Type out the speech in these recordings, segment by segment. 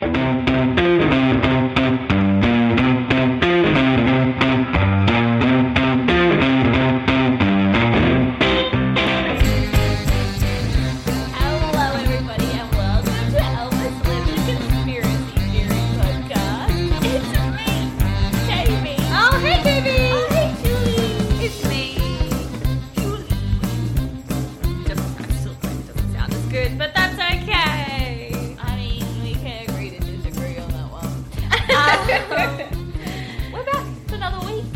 Hello,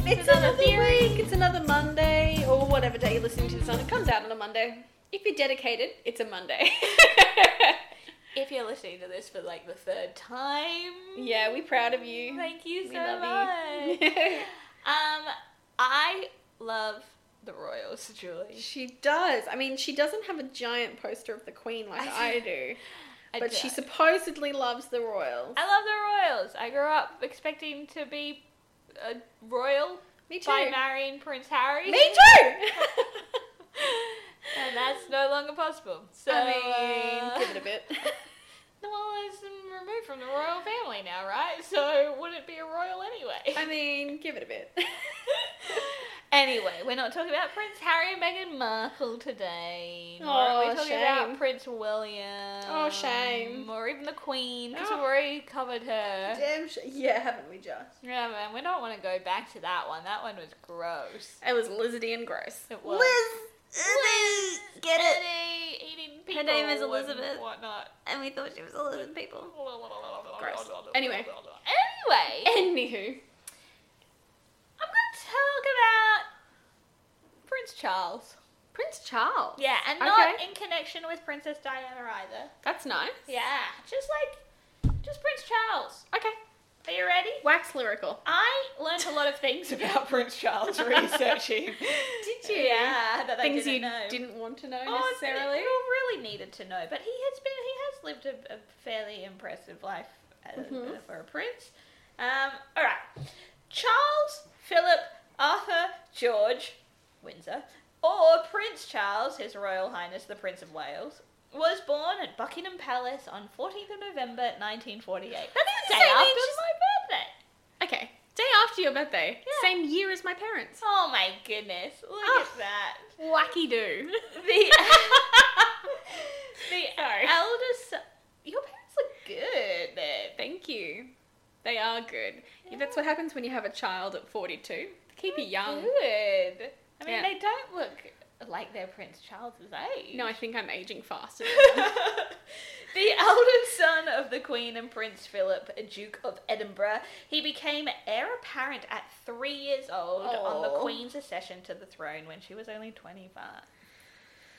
It's another, theory. week. It's another Monday, or whatever day you're listening to this on. It comes out on a Monday. If you're dedicated, it's a Monday. If you're listening to this for like the third time, yeah, we're proud of you. Thank you We so love much. you. um, I love the Royals, Julie. she does. I mean, she doesn't have a giant poster of the Queen like I do, I but she don't. supposedly loves the Royals. I love the Royals. I grew up expecting to be a royal Me too. by marrying Prince Harry. Me too. and that's no longer possible. So I mean, uh, give it a bit. well, it's removed from the royal family now, right? So would it be a royal anyway? I mean, give it a bit. Anyway, we're not talking about Prince Harry and Meghan Markle today. Oh, are we talking shame. about Prince William. Oh, shame. Or even the Queen, because Oh. Ah. we've already covered her. Damn. Sh- yeah, haven't we just? Yeah, man, we don't want to go back to that one. That one was gross. It was lizardy and gross. It was. Liz. Get it? Eating people Her name is and Elizabeth. whatnot. And we thought she was a Elizabeth people. Gross. Anyway. Anyway, Anywho. I'm going to talk about Prince Charles. Prince Charles. Yeah, and not Okay. in connection with Princess Diana either. That's nice. Yeah, just like, just Prince Charles. Okay. Are you ready? Wax lyrical. I learned a lot of things about Prince Charles researching. Did you? Yeah, that Things didn't you know. didn't want to know Oh, necessarily. Well, really needed to know, but he has been he has lived a, a fairly impressive life uh, Mhm. for a prince. Um, all right, Charles Philip Arthur George Windsor, or Prince Charles, His Royal Highness the Prince of Wales. Was born at Buckingham Palace on 14th of November 1948. That is the Same day after age as- my birthday. Okay. Day after your birthday. Yeah. Same year as my parents. Oh my goodness! Look Oh. at that. Wacky do. The the Sorry. eldest. Your parents look good. there. Thank you. They are good. Yeah, That's what happens when you have a child at 42. Keep you young. Good. I mean, Yeah. they don't look like they're Prince Charles's age. No, I think I'm aging faster. the eldest son of the Queen and Prince Philip, Duke of Edinburgh, he became heir apparent at three years old on the Queen's accession to the throne when she was only 25.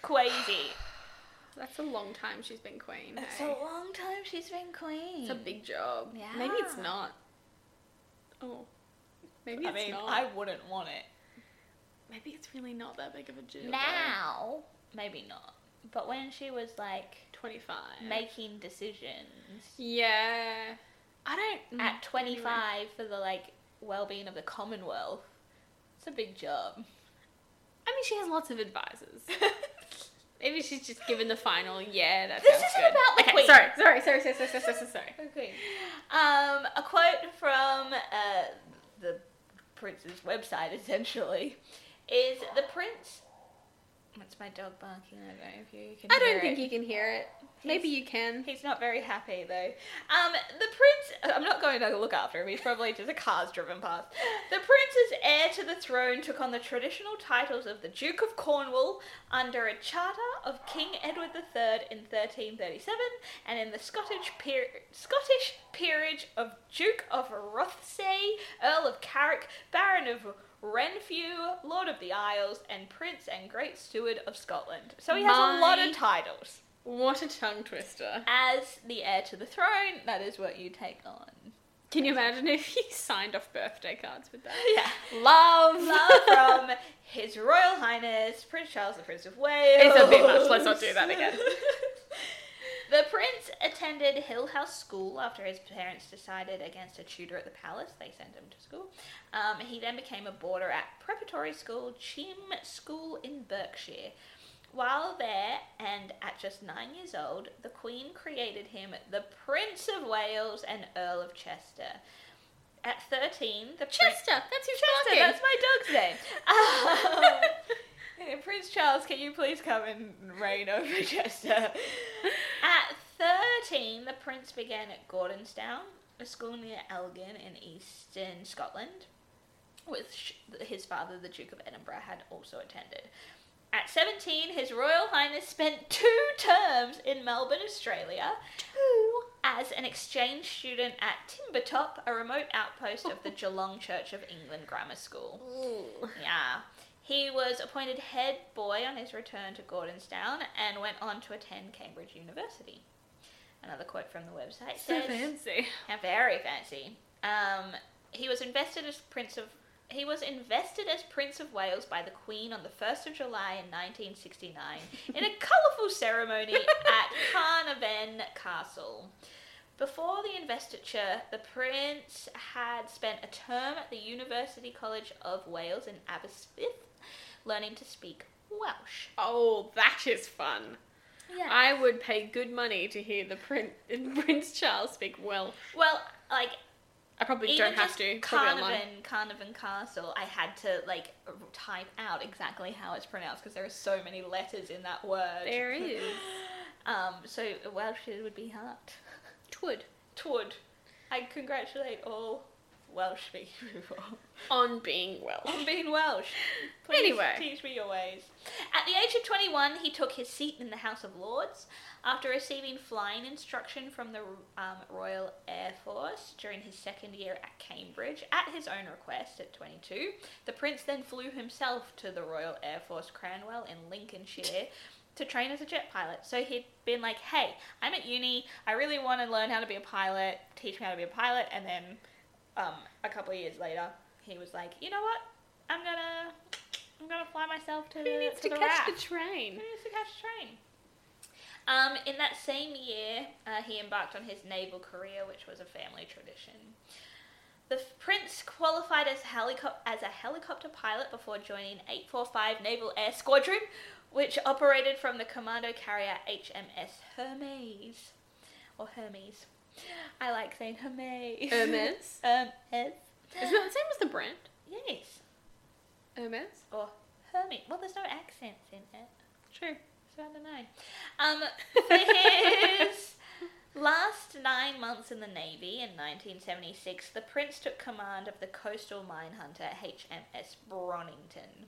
Crazy. That's a long time she's been queen. It's hey? Eh? a long time she's been queen. It's a big job. Yeah. Maybe it's not. Oh. Maybe I it's mean, not. I wouldn't want it. Maybe it's really not that big of a deal. though. Now, maybe not. But when she was like 25. making decisions Yeah. I don't. at mm, 25 for the like well-being of the Commonwealth, it's a big job. I mean, she has lots of advisors. Maybe she's just given the final. Yeah, that This isn't good. about the okay, Queen. Sorry, sorry, sorry, sorry, sorry, sorry, sorry, sorry. Okay. Um, a quote from uh, the prince's website, essentially, is the prince. That's my dog barking. I don't know if you can. I don't think it. you can hear it. Maybe you can. He's not very happy though. Um, the prince. I'm not going to look after him. He's probably just a car's driven past. The prince's heir to the throne took on the traditional titles of the Duke of Cornwall under a charter of King Edward III in 1337, and in the Scottish peer- Scottish peerage of Duke of Rothesay, Earl of Carrick, Baron of Renfrew, Lord of the Isles, and Prince and Great Steward of Scotland. So he has a lot of titles. What a tongue twister. As the heir to the throne, that is what you take on. Can you imagine if he signed off birthday cards with that? Yeah. Love. Love from His Royal Highness Prince Charles, the Prince of Wales. It's a bit much. Let's not do that again. the prince attended Hill House School after his parents decided against a tutor at the palace. They sent him to school. Um, he then became a boarder at preparatory school Cheam School in Berkshire. While there, and at just nine years old, the Queen created him the Prince of Wales and Earl of Chester. At 13, the prince. Chester. That's who's Chester, talking. that's my dog's name. Um, Prince Charles, can you please come and reign over Chester? At 13, the prince began at Gordonstoun, a school near Elgin in eastern Scotland, which his father, the Duke of Edinburgh, had also attended. At 17, His Royal Highness spent two terms in Melbourne, Australia, two. as an exchange student at Timbertop, a remote outpost of the Geelong Church of England Grammar School. Ooh. Yeah. He was appointed head boy on his return to Gordonstoun and went on to attend Cambridge University. Another quote from the website So says, fancy. Yeah, very fancy. Um, he was invested as Prince of he was invested as Prince of Wales by the Queen on the 1st of July in 1969 in a colourful ceremony at Carnarvon Castle. Before the investiture, the Prince had spent a term at the University College of Wales in Aberystwyth, learning to speak Welsh. Oh, that is fun. I would pay good money to hear the prin- Prince Charles speak well. well, like I probably Even don't have just to. Probably online. Carnarvon, Carnarvon Castle, I had to like type out exactly how it's pronounced because there are so many letters in that word. There is. Um, so Welsh would be hard. Twould. Twould. I congratulate all Welsh speaking people On being Welsh. on being Welsh. Please Anyway. teach me your ways. At the age of 21, he took his seat in the House of Lords after receiving flying instruction from the um, Royal Air Force during his second year at Cambridge at his own request at 22. The prince then flew himself to the Royal Air Force Cranwell in Lincolnshire to train as a jet pilot. So he'd been like, hey, I'm at uni, I really want to learn how to be a pilot, teach me how to be a pilot, and then um, a couple of years later, he was like, you know what? I'm gonna, I'm gonna fly myself to Who the needs to to the catch the train? Who needs to catch the train? Um, in that same year, uh, he embarked on his naval career, which was a family tradition. The prince qualified as, helico- as a helicopter pilot before joining 845 Naval Air Squadron, which operated from the commando carrier HMS Hermes. Or Hermes. I like saying Hermes. Hermes? Hermes. Isn't that the same as the brand? Yes. Hermes? Or Hermes. Well, there's no accents in it. True. So I don't know. Um, for his last nine months in the Navy in 1976, the Prince took command of the coastal mine hunter HMS Bronington.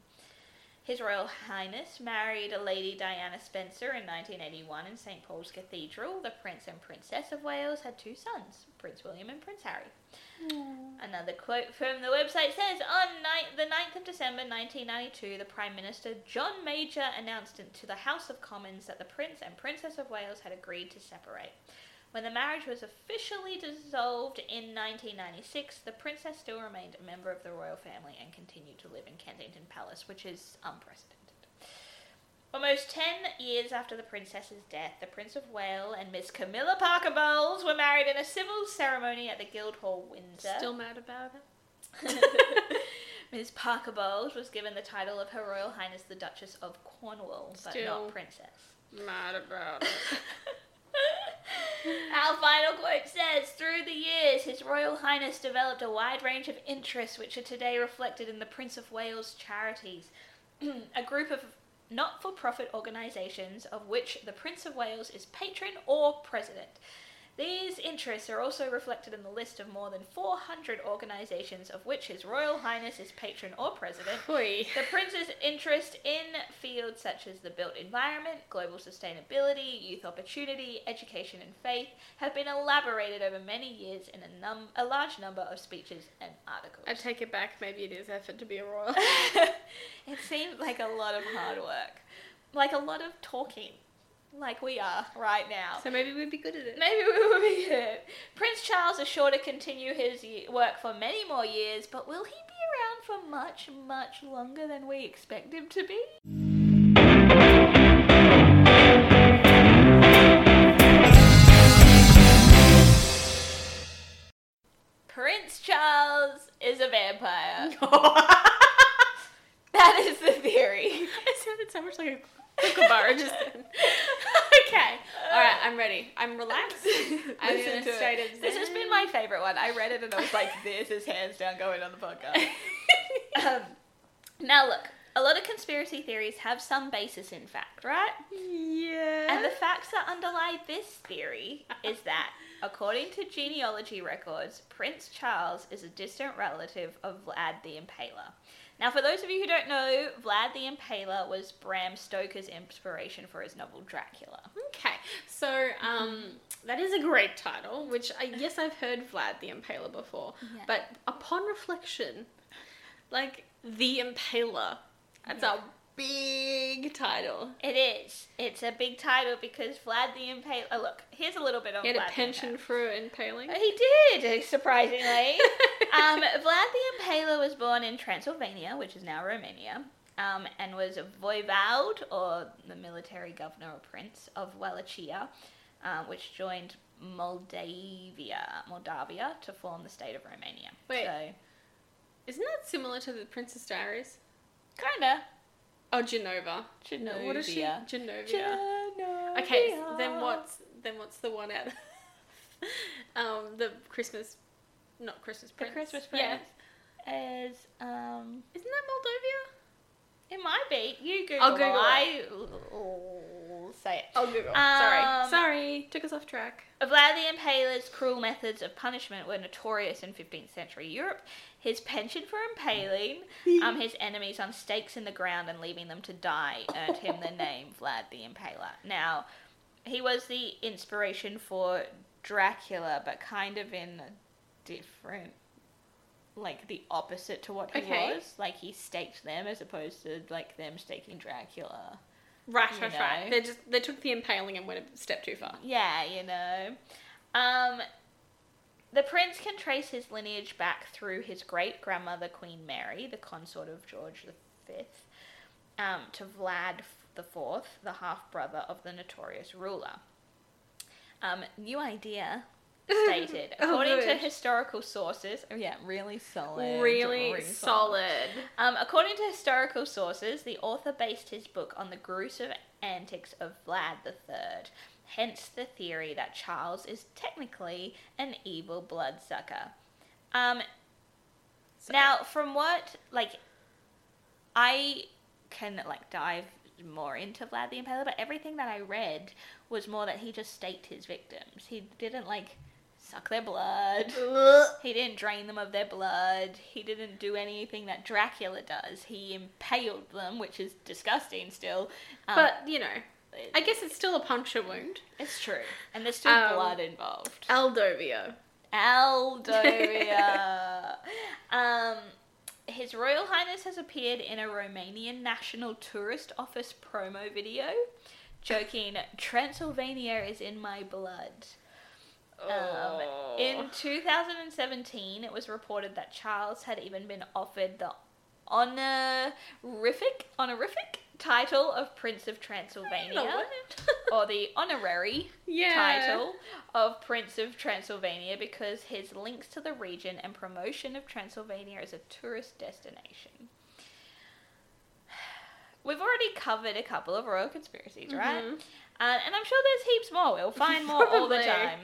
His Royal Highness married a Lady Diana Spencer in 1981 in St Paul's Cathedral. The Prince and Princess of Wales had two sons, Prince William and Prince Harry. Another quote from the website says On ni- the 9th of December 1992, the Prime Minister John Major announced to the House of Commons that the Prince and Princess of Wales had agreed to separate. When the marriage was officially dissolved in 1996, the princess still remained a member of the royal family and continued to live in Kensington Palace, which is unprecedented. Almost ten years after the princess's death, the Prince of Wales and Miss Camilla Parker Bowles were married in a civil ceremony at the Guildhall, Windsor. Still mad about it? Miss Parker Bowles was given the title of Her Royal Highness the Duchess of Cornwall, but Still. not Princess. Mad about it. Our final quote says Through the years, His Royal Highness developed a wide range of interests which are today reflected in the Prince of Wales Charities, a group of not for profit organisations of which the Prince of Wales is patron or president. These interests are also reflected in the list of more than 400 organisations of which His Royal Highness is patron or president. Oi. The Prince's interest in fields such as the built environment, global sustainability, youth opportunity, education, and faith have been elaborated over many years in a, num- a large number of speeches and articles. I take it back. Maybe it is effort to be a royal. it seemed like a lot of hard work, like a lot of talking. Like we are right now. So maybe we'd be good at it. Maybe we would be good. Prince Charles is sure to continue his work for many more years, but will he be around for much, much longer than we expect him to be? Prince Charles is a vampire. that is the theory. It sounded so much like a kookaburra just okay. All right, I'm ready. I'm relaxed. I'm Listen in a state it. of This has been my favorite one. I read it and I was like, this is hands down going on the podcast. um, now, look, a lot of conspiracy theories have some basis in fact, right? yeah. And the facts that underlie this theory is that, according to genealogy records, Prince Charles is a distant relative of Vlad the Impaler. Now, for those of you who don't know, Vlad the Impaler was Bram Stoker's inspiration for his novel Dracula. Okay, so um, that is a great title, which I yes I've heard Vlad the Impaler before, Yeah. but upon reflection, like the Impaler, that's a big title. It is. It's a big title because Vlad the Impaler. Oh, look, here's a little bit on He had Vlad a penchant for impaling. He did, surprisingly. um, Vlad the Impaler was born in Transylvania, which is now Romania, um, and was a voivode, or the military governor or prince of Wallachia, um, which joined Moldavia, Moldavia to form the state of Romania. Wait. So, Isn't that similar to the Princess Diaries? kinda. Oh, Genova. Genovia. What is she? Genovia. Genovia. Okay, then what's then what's the one out? um, the Christmas, not Christmas The Christmas Prince. Yeah. Is um. Isn't that Moldavia? It might be. You Google. I'll Google it. I will say it. Oh, Google. Um, Sorry. Sorry. Took us off track. Vlad the Impaler's cruel methods of punishment were notorious in 15th century Europe. His penchant for impaling um, his enemies on stakes in the ground and leaving them to die earned him the name Vlad the Impaler. Now, he was the inspiration for Dracula, but kind of in a different, like the opposite to what he Okay. was. Like he staked them as opposed to like them staking Dracula. Right, right, know. right. They just they took the impaling and went a step too far. Yeah, you know. Um, the prince can trace his lineage back through his great grandmother, Queen Mary, the consort of George V, um, to Vlad IV, the half brother of the notorious ruler. Um, new idea stated. Oh, According to historical sources, oh yeah, really solid. Really really solid. um, according to historical sources, the author based his book on the gruesome antics of Vlad III, hence the theory that Charles is technically an evil bloodsucker. Um, So- now, from what, like, I can, like, dive more into Vlad the Impaler, but everything that I read was more that he just staked his victims. He didn't, like, suck their blood. He didn't drain them of their blood. He didn't do anything that Dracula does. He impaled them, which is disgusting still. Um, But you know, I guess it's still a puncture wound. it's true. And there's still Um, blood involved. Aldovio. Aldovia. um, His Royal Highness has appeared in a Romanian National Tourist Office promo video, joking, Transylvania is in my blood. Um, in 2017, it was reported that Charles had even been offered the honorific, honorific title of Prince of Transylvania, or the honorary Yeah. title of Prince of Transylvania because his links to the region and promotion of Transylvania as a tourist destination. We've already covered a couple of royal conspiracies, right? Mhm. Uh, and I'm sure there's heaps more. We'll find more all the time.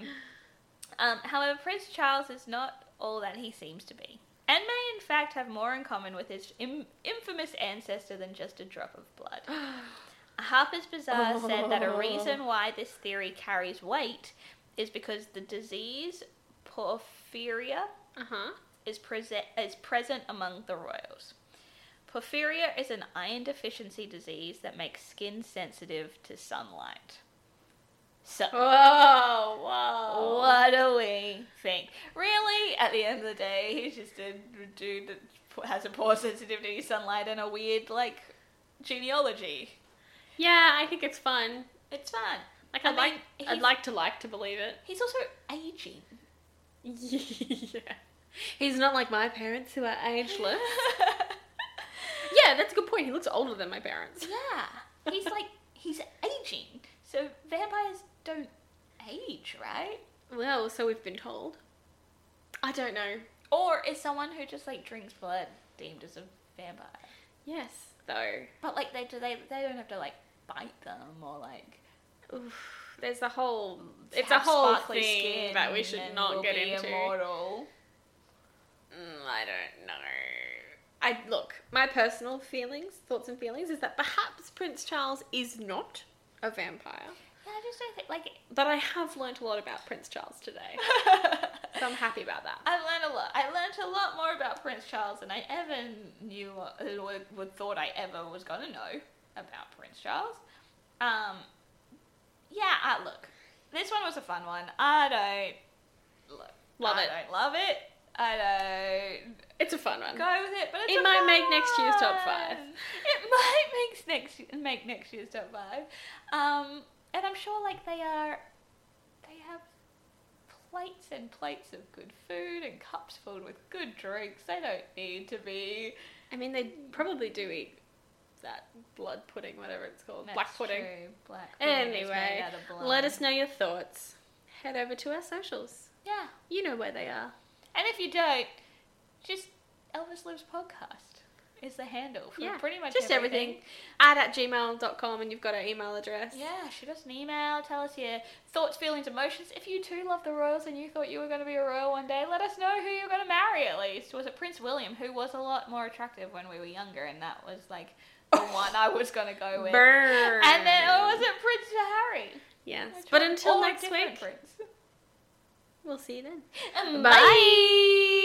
Um, however, Prince Charles is not all that he seems to be, and may in fact have more in common with his Im- infamous ancestor than just a drop of blood. Harper's Bazaar said that a reason why this theory carries weight is because the disease porphyria Uh huh. is, prese- is present among the royals. Porphyria is an iron deficiency disease that makes skin sensitive to sunlight. So, Whoa, whoa. what do we think? Really, at the end of the day, he's just a dude that has a poor sensitivity to sunlight and a weird, like, genealogy. Yeah, I think it's fun. It's fun. Like I I'd like, mean, I'd like to like to believe it. He's also aging. yeah. He's not like my parents who are ageless. yeah, that's a good point. He looks older than my parents. yeah, he's like he's aging. So vampires don't age, right? Well, so we've been told. I don't know. Or is someone who just like drinks blood deemed as a vampire? Yes, though. But like they do they they don't have to like bite them or like Oof, there's a whole. It's a whole thing that we should not get into. Immortal. Mm, I don't know. I look. My personal feelings, thoughts, and feelings is that perhaps Prince Charles is not a vampire. Yeah, I just don't think like But I have learnt a lot about Prince Charles today, so I'm happy about that. I learned a lot. I learned a lot more about Prince Charles than I ever knew or would, would thought I ever was gonna know about Prince Charles. Um, yeah, I, look, this one was a fun one. I don't look, Love I it. I don't love it. I don't It's a fun one. go with it, but it's It might fun make next year's top five. It might make next make next year's top five. Um, and I'm sure like they are, they have plates and plates of good food and cups filled with good drinks. They don't need to be I mean, they probably do eat that blood pudding, whatever it's called, black pudding. true. Black pudding Anyway, out of blood. let us know your thoughts. Head over to our socials. Yeah, You know where they are. and if you don't, just Elvis Lives podcast is the handle for Yeah, pretty much just everything. Add at gmail.com and you've got our email address. Yeah, shoot us an email. Tell us your thoughts, feelings, emotions. If you too love the royals and you thought you were going to be a royal one day, let us know who you're going to marry at least. Was it Prince William, who was a lot more attractive when we were younger, and that was like the one I was going to go with. Burn. And then, or was it Prince Harry? Yes. But until next week, Prince. we'll see you then. Um, Bye.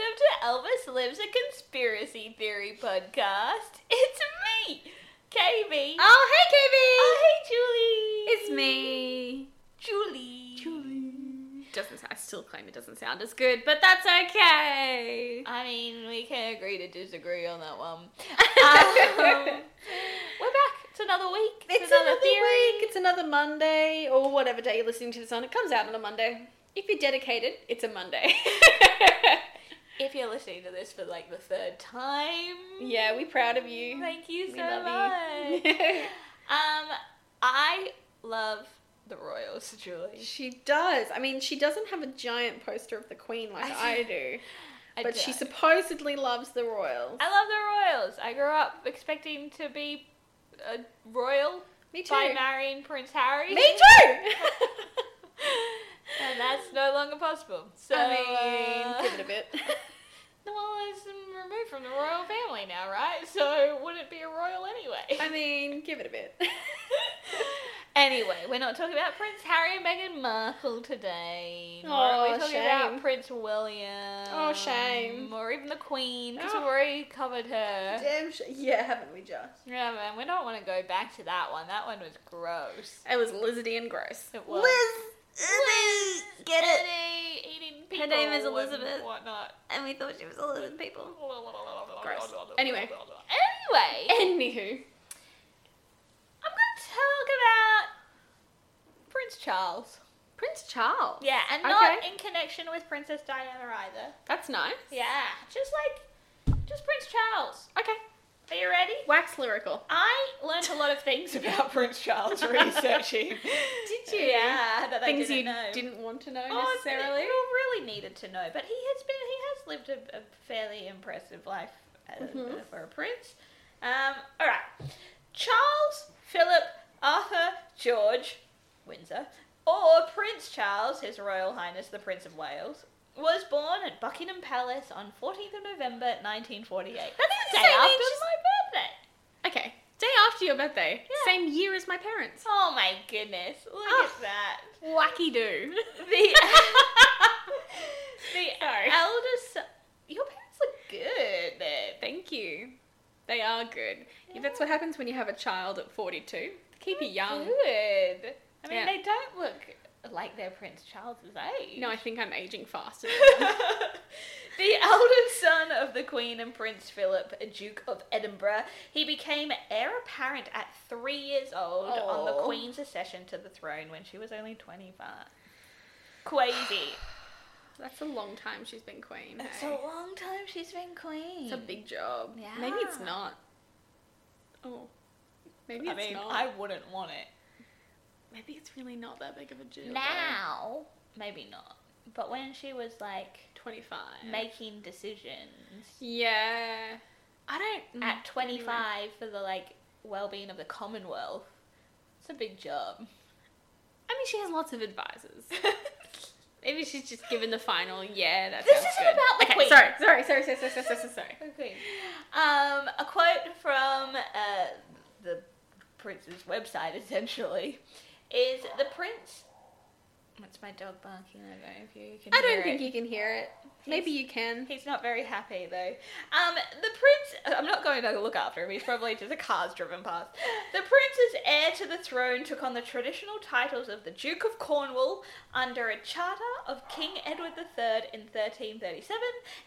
Welcome to Elvis Lives a Conspiracy Theory podcast. It's me, KB. Oh, hey, KB. Oh, hey, Julie. It's me. Julie. Julie. Doesn't. I still claim it doesn't sound as good, but that's okay. I mean, we can agree to disagree on that one. Um, we're back. It's another week. It's another, week. It's another Monday, or whatever day you're listening to this on. It comes out on a Monday. If you're dedicated, it's a Monday. If you're listening to this for like the third time, yeah, we're proud of you. thank you so much. you. um, I love the Royals, Julie. she does. I mean, she doesn't have a giant poster of the Queen like I- do, I but she don't. supposedly loves the royals. I love the Royals. I grew up expecting to be a royal Me too. by marrying Prince Harry. Me too. and that's no longer possible. So, I mean, uh, give it a bit. Well, it's removed from the royal family now, right? So wouldn't it be a royal anyway? I mean, give it a bit. anyway, we're not talking about Prince Harry and Meghan Markle today. Oh, we're talking shame. about Prince William. Oh, shame. Or even the Queen, because Oh. we've already covered her. Damn. Sh- yeah, haven't we just? Yeah, man, we don't want to go back to that one. That one was gross. It was Lizzie and gross. It was. Liz, get it? Eddie eating name is and Elizabeth. whatnot. And we thought she was Elizabeth people. Gross. Anyway. Anyway. Anywho, I'm going to talk about Prince Charles. Prince Charles. Yeah, and not Okay. in connection with Princess Diana either. That's nice. Yeah, just like, just Prince Charles. Okay. Are you ready? Wax lyrical. I learned a lot of things about Prince Charles researching. Did you? Yeah, that Things didn't you know. didn't want to know Oh, necessarily. Well, really needed to know, but he has been he has lived a, a fairly impressive life uh, Mhm. for a prince. Um, all right, Charles Philip Arthur George Windsor, or Prince Charles, His Royal Highness the Prince of Wales. Was born at Buckingham Palace on 14th of November 1948. That's the day after as- my birthday. Okay. Day after your birthday. Yeah. Same year as my parents. Oh my goodness! Look Oh. at that. Wacky do. The the Sorry. eldest. son- Your parents look good, babe. Thank you. They are good. Yeah, that's what happens when you have a child at 42. Keep you young. Good. I mean, Yeah. they don't look like they're Prince Charles's age. No, I think I'm aging faster. the eldest son of the Queen and Prince Philip, Duke of Edinburgh, he became heir apparent at three years old on the Queen's accession to the throne when she was only 25. Crazy. That's a long time she's been queen. It's hey? Eh? a long time she's been queen. It's a big job. Yeah. Maybe it's not. Oh. Maybe I it's mean, not. I wouldn't want it. Maybe it's really not that big of a deal. though. Now, maybe not. But when she was like 25. making decisions Yeah. I don't. at mm, 25 anyway. for the like well-being of the Commonwealth, it's a big job. I mean, she has lots of advisors. Maybe she's just given the final. Yeah, that This isn't good. about the okay, Queen. Sorry, sorry, sorry, sorry, sorry, sorry, sorry, sorry. Okay. Um, a quote from uh, the prince's website, essentially, is the prince. That's my dog barking. I don't know if you can. I don't think it. you can hear it. Maybe you can. He's not very happy though. Um, the prince. I'm not going to look after him. He's probably just a car's driven past. The prince's heir to the throne took on the traditional titles of the Duke of Cornwall under a charter of King Edward III in 1337,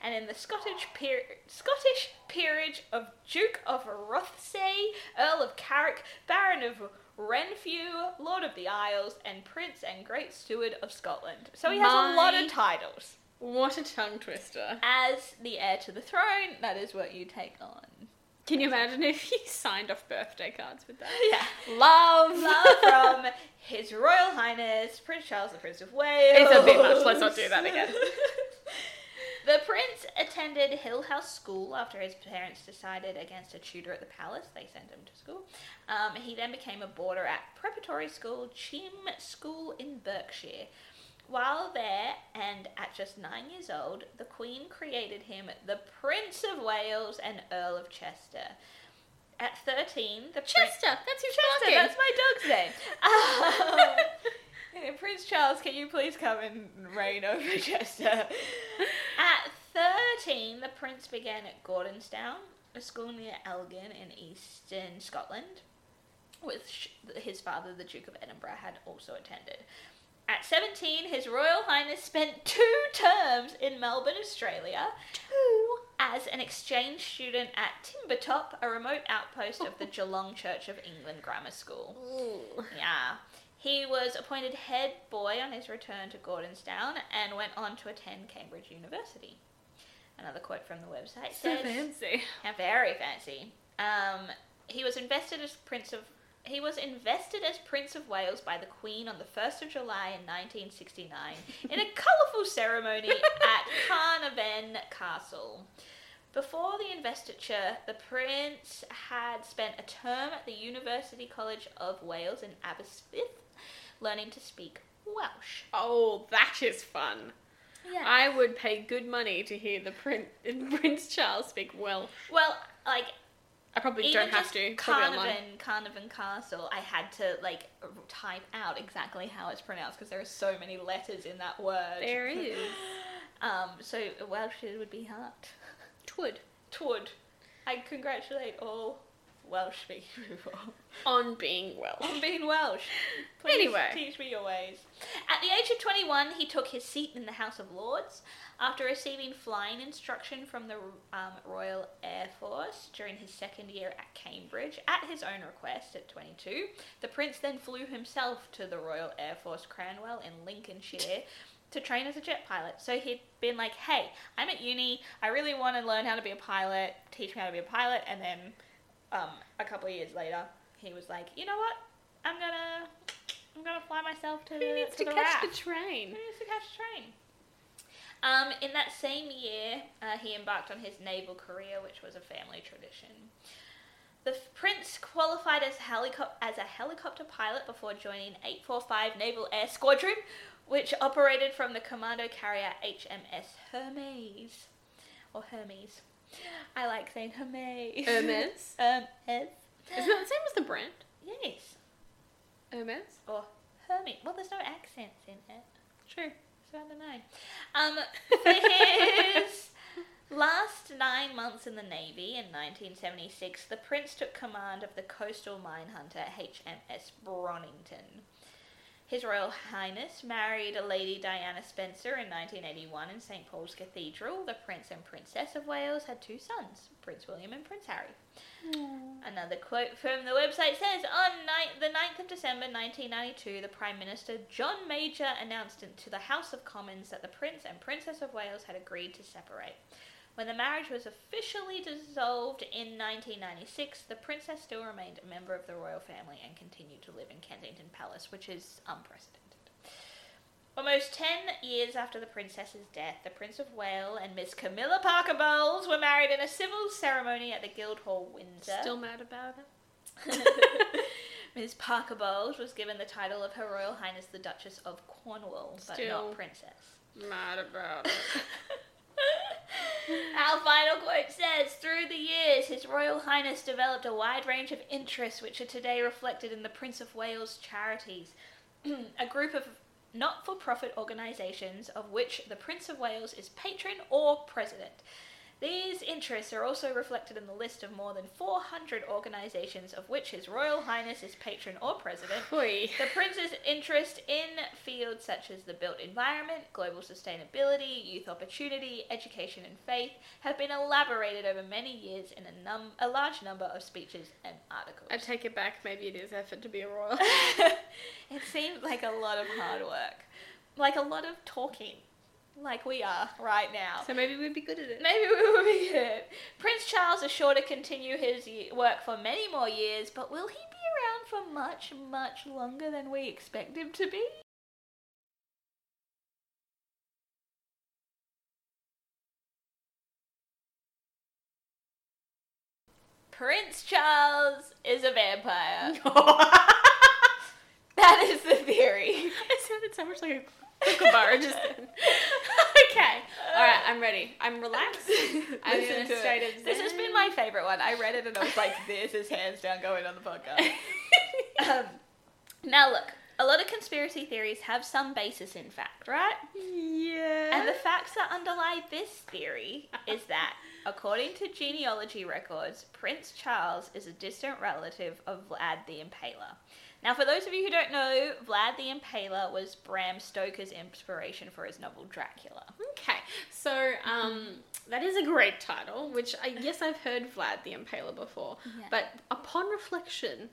and in the Scottish peer- Scottish peerage of Duke of Rothesay, Earl of Carrick, Baron of Renfrew, Lord of the Isles, and Prince and Great Steward of Scotland. So he has a lot of titles. What a tongue twister. As the heir to the throne, that is what you take on. Can you imagine if he signed off birthday cards with that? Yeah. Love. Love from His Royal Highness Prince Charles, the Prince of Wales. It's a bit much. Let's not do that again. the prince attended Hill House School after his parents decided against a tutor at the palace. They sent him to school. Um, he then became a boarder at preparatory school Cheam School in Berkshire. While there, and at just nine years old, the Queen created him the Prince of Wales and Earl of Chester. At 13, the prince. Chester. That's who's Chester, talking. that's my dog's name. Um, Prince Charles, can you please come and reign over Chester? At 13, the prince began at Gordonstoun, a school near Elgin in eastern Scotland, which his father, the Duke of Edinburgh, had also attended. At 17, His Royal Highness spent two terms in Melbourne, Australia, as an exchange student at Timbertop, a remote outpost of the Geelong Church of England Grammar School. Ooh. Yeah. He was appointed head boy on his return to Gordonstoun and went on to attend Cambridge University. Another quote from the website So says, fancy. yeah, very fancy. Um, he was invested as Prince of he was invested as Prince of Wales by the Queen on the 1st of July in 1969 in a colourful ceremony at Carnarvon Castle. Before the investiture, the Prince had spent a term at the University College of Wales in Aberystwyth, learning to speak Welsh. Oh, that is fun. Yeah. I would pay good money to hear the prin- Prince Charles speak Welsh. well, like I probably Even don't have to. Carnarvon, Carnarvon Castle, I had to like type out exactly how it's pronounced because there are so many letters in that word. There is. Um, so Welsh would be hard. Twould. Twould. I congratulate all Welsh speaking people On being Welsh. on being Welsh. Please Anyway. teach me your ways. At the age of 21, he took his seat in the House of Lords after receiving flying instruction from the um, Royal Air Force during his second year at Cambridge at his own request at 22. The prince then flew himself to the Royal Air Force Cranwell in Lincolnshire to train as a jet pilot. So he'd been like, hey, I'm at uni, I really want to learn how to be a pilot, teach me how to be a pilot, and then um, a couple of years later, he was like, you know what? I'm gonna, I'm gonna fly myself to Who the needs to to the catch RAF. the train? Who needs to catch the train? Um, in that same year, uh, he embarked on his naval career, which was a family tradition. The f- prince qualified as, helicop- as a helicopter pilot before joining 845 Naval Air Squadron, which operated from the commando carrier HMS Hermes. Or Hermes. I like saying Hermes. Hermes? Hermes. Isn't that the same as the brand? Yes. Hermes? Or Hermes. Well, there's no accents in it. True. So I don't know. Um, his last nine months in the Navy in 1976, the Prince took command of the coastal mine hunter HMS Bronington. His Royal Highness married a Lady Diana Spencer in 1981 in St Paul's Cathedral. The Prince and Princess of Wales had two sons, Prince William and Prince Harry. Another quote from the website says On ni- the 9th of December 1992, the Prime Minister John Major announced to the House of Commons that the Prince and Princess of Wales had agreed to separate. When the marriage was officially dissolved in 1996, the princess still remained a member of the royal family and continued to live in Kensington Palace, which is unprecedented. Almost 10 years after the princess's death, the Prince of Wales and Miss Camilla Parker Bowles were married in a civil ceremony at the Guildhall, Windsor. Still mad about it? Miss Parker Bowles was given the title of Her Royal Highness the Duchess of Cornwall, but Still. not Princess. Mad about it. Our final quote says Through the years, His Royal Highness developed a wide range of interests which are today reflected in the Prince of Wales charities, a group of not for profit organisations of which the Prince of Wales is patron or president. These interests are also reflected in the list of more than 400 organisations of which His Royal Highness is patron or president. Oi. The Prince's interest in fields such as the built environment, global sustainability, youth opportunity, education, and faith have been elaborated over many years in a, num- a large number of speeches and articles. I take it back. Maybe it is effort to be a royal. it seemed like a lot of hard work, like a lot of talking, like we are right now. so maybe we'd be good at it. Maybe we would be good. Prince Charles is sure to continue his work for many more years, but will he be around for much, much longer than we expect him to be? Prince Charles is a vampire. that is the theory. It sounded so much like a kookaburra just okay. All right, I'm ready. I'm relaxed. I'm Listen in a to state it. of This has been my favorite one. I read it and I was like, this is hands down going on the podcast. um, now, look, a lot of conspiracy theories have some basis in fact, right? yeah. And the facts that underlie this theory is that, according to genealogy records, Prince Charles is a distant relative of Vlad the Impaler. Now, for those of you who don't know, Vlad the Impaler was Bram Stoker's inspiration for his novel Dracula. Okay, so um, that is a great title, which I guess I've heard Vlad the Impaler before. Yeah. But upon reflection,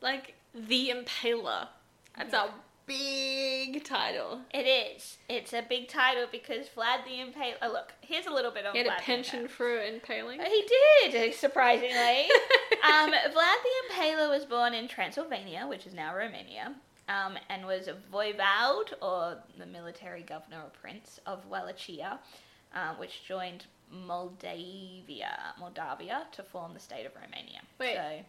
like the Impaler, that's a big title. It is. It's a big title because Vlad the Impaler. Oh, look, here's a little bit on He had Vlad a pension for impaling. He did, surprisingly. um, Vlad the Impaler was born in Transylvania, which is now Romania, um, and was a voivode, or the military governor or prince, of Wallachia, uh, which joined Moldavia, Moldavia to form the state of Romania. Wait. So,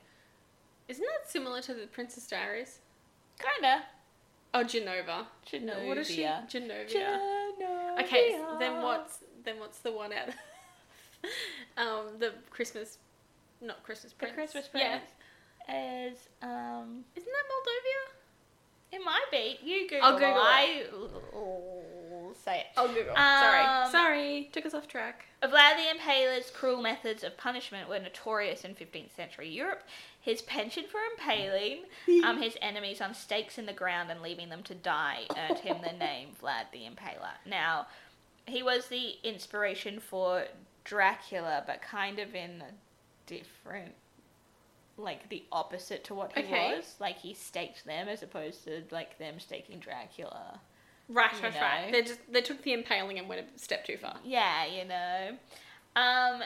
Isn't that similar to the Princess Diaries? kinda. Oh, Genova. Genovia. What is she? Genovia. Genovia. Okay, so then what's then what's the one out? um, the Christmas, not Christmas The Prince. Christmas Yeah. Prince is, um, Isn't that Moldavia? it might be. You Google I'll Google it. I will say it. Oh, Google. Um, sorry, sorry, took us off track. Vlad the Impaler's cruel methods of punishment were notorious in 15th century Europe. His penchant for impaling um, his enemies on stakes in the ground and leaving them to die earned him the name Vlad the Impaler. Now, he was the inspiration for Dracula, but kind of in a different, like the opposite to what he Okay. was. Like he staked them as opposed to like them staking Dracula. Right, right, know. right. They just they took the impaling and went a step too far. Yeah, you know. Um,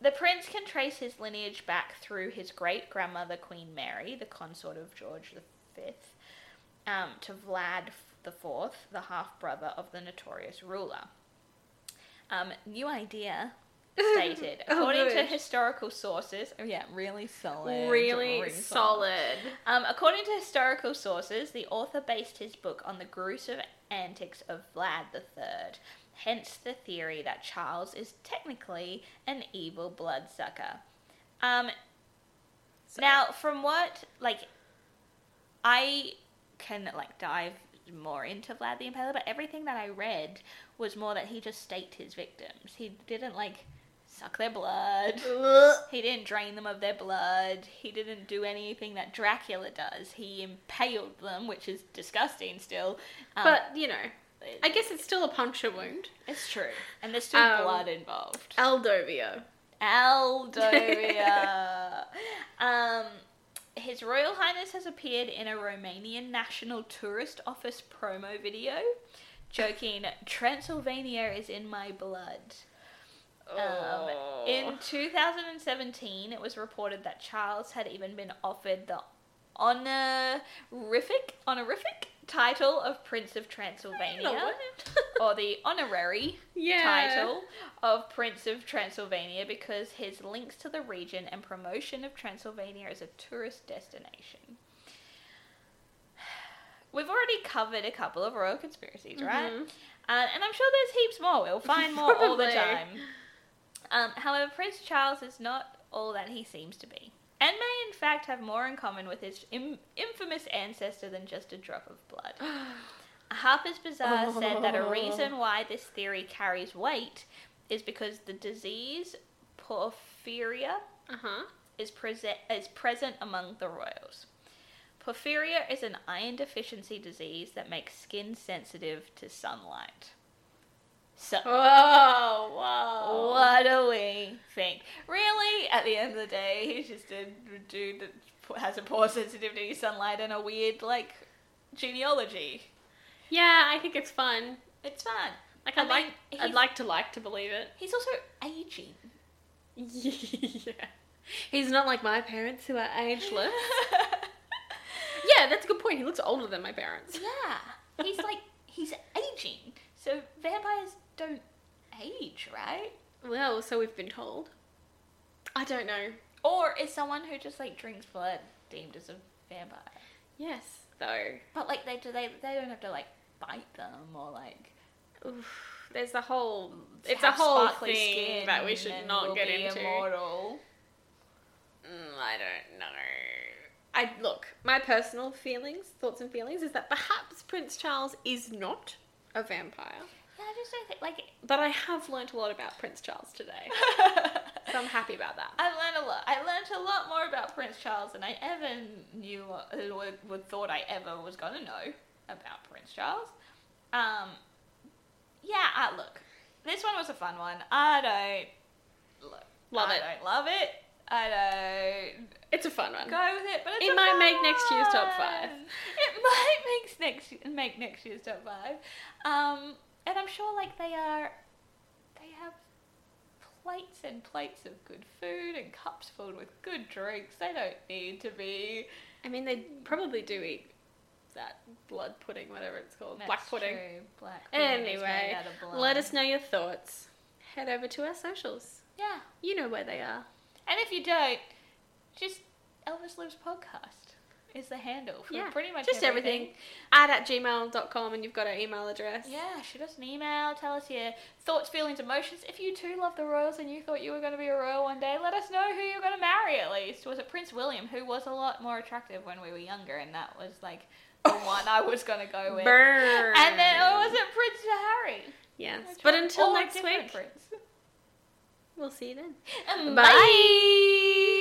the prince can trace his lineage back through his great grandmother, Queen Mary, the consort of George V, um, to Vlad IV, the half brother of the notorious ruler. Um, new idea stated. Oh, According to historical sources, oh yeah, really solid. Really solid. Um, according to historical sources, the author based his book on the gruesome antics of Vlad III, hence the theory that Charles is technically an evil bloodsucker. Um, So- now, from what, like, I can, like, dive more into Vlad the Impaler, but everything that I read was more that he just staked his victims. He didn't, like, suck their blood. He didn't drain them of their blood. He didn't do anything that Dracula does. He impaled them, which is disgusting still. Um, But, you know, I guess it's still a puncture wound. it's true. And there's still Um, blood involved. Aldovio. Aldovia. um, His Royal Highness has appeared in a Romanian National Tourist Office promo video, joking, Transylvania is in my blood. Um, in 2017, it was reported that Charles had even been offered the honorific, honorific title of Prince of Transylvania, or the honorary Yeah. title of Prince of Transylvania because his links to the region and promotion of Transylvania as a tourist destination. We've already covered a couple of royal conspiracies, right? Mhm. Uh, and I'm sure there's heaps more. We'll find more all the time. Um, however, Prince Charles is not all that he seems to be, and may in fact have more in common with his Im- infamous ancestor than just a drop of blood. Harper's Bazaar said that a reason why this theory carries weight is because the disease porphyria Uh-huh. is, prese- is present among the royals. Porphyria is an iron deficiency disease that makes skin sensitive to sunlight. So, Whoa, whoa. what do we think? Really, at the end of the day, he's just a dude that has a poor sensitivity to sunlight and a weird, like, genealogy. Yeah, I think it's fun. It's fun. Like I I'd like mean, I'd like to like to believe it. He's also aging. yeah. He's not like my parents who are ageless. yeah, that's a good point. He looks older than my parents. Yeah, he's like he's aging. So vampires don't age, right? Well, so we've been told. I don't know. Or is someone who just like drinks blood deemed as a vampire? Yes, though. But like they do, they they don't have to like bite them or like. Oof, there's a whole it's a whole thing that we should not get into. Immortal. Mm, I don't know. I look, my personal feelings, thoughts and feelings is that perhaps Prince Charles is not a vampire. Just don't think like. But I have learnt a lot about Prince Charles today. so I'm happy about that. I learned a lot. I learned a lot more about Prince Charles than I ever knew or would, would thought I ever was gonna know about Prince Charles. Um, yeah. I, look, this one was a fun one. I don't look. Love I it. I don't love it. I don't It's a fun one. go with it, but it's It might make next year's top five. It might make next make next year's top five. Um, and I'm sure like they are, they have plates and plates of good food and cups filled with good drinks. They don't need to be I mean, they probably do eat that blood pudding, whatever it's called, black pudding. true. Black pudding Anyway, out of blood. let us know your thoughts. Head over to our socials. Yeah, You know where they are. and if you don't, just Elvis Lives podcast is the handle for Yeah, pretty much just everything. Add at gmail.com and you've got our email address. Yeah, shoot us an email. Tell us your thoughts, feelings, emotions. If you too love the royals and you thought you were going to be a royal one day, let us know who you're going to marry at least. Was it Prince William, who was a lot more attractive when we were younger, and that was like the one I was going to go with. Burn. And then, or was it Prince Harry? Yes. But until next week, Prince. we'll see you then. And Bye.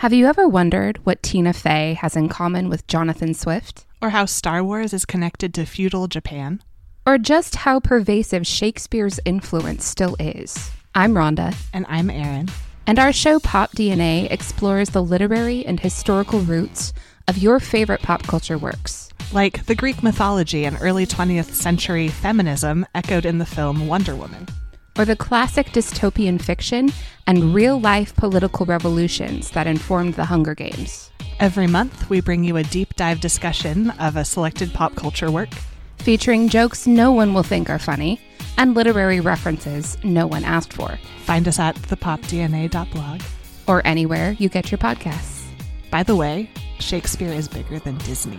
Have you ever wondered what Tina Fey has in common with Jonathan Swift? Or how Star Wars is connected to feudal Japan? Or just how pervasive Shakespeare's influence still is? I'm Rhonda, And I'm Erin. and our show Pop DNA explores the literary and historical roots of your favorite pop culture works. Like the Greek mythology and early 20th century feminism echoed in the film Wonder Woman. Or the classic dystopian fiction and real life political revolutions that informed the Hunger Games. Every month, we bring you a deep dive discussion of a selected pop culture work. Featuring jokes no one will think are funny and literary references no one asked for, Find us at thepopdna.blog. or anywhere you get your podcasts. By the way, Shakespeare is bigger than Disney.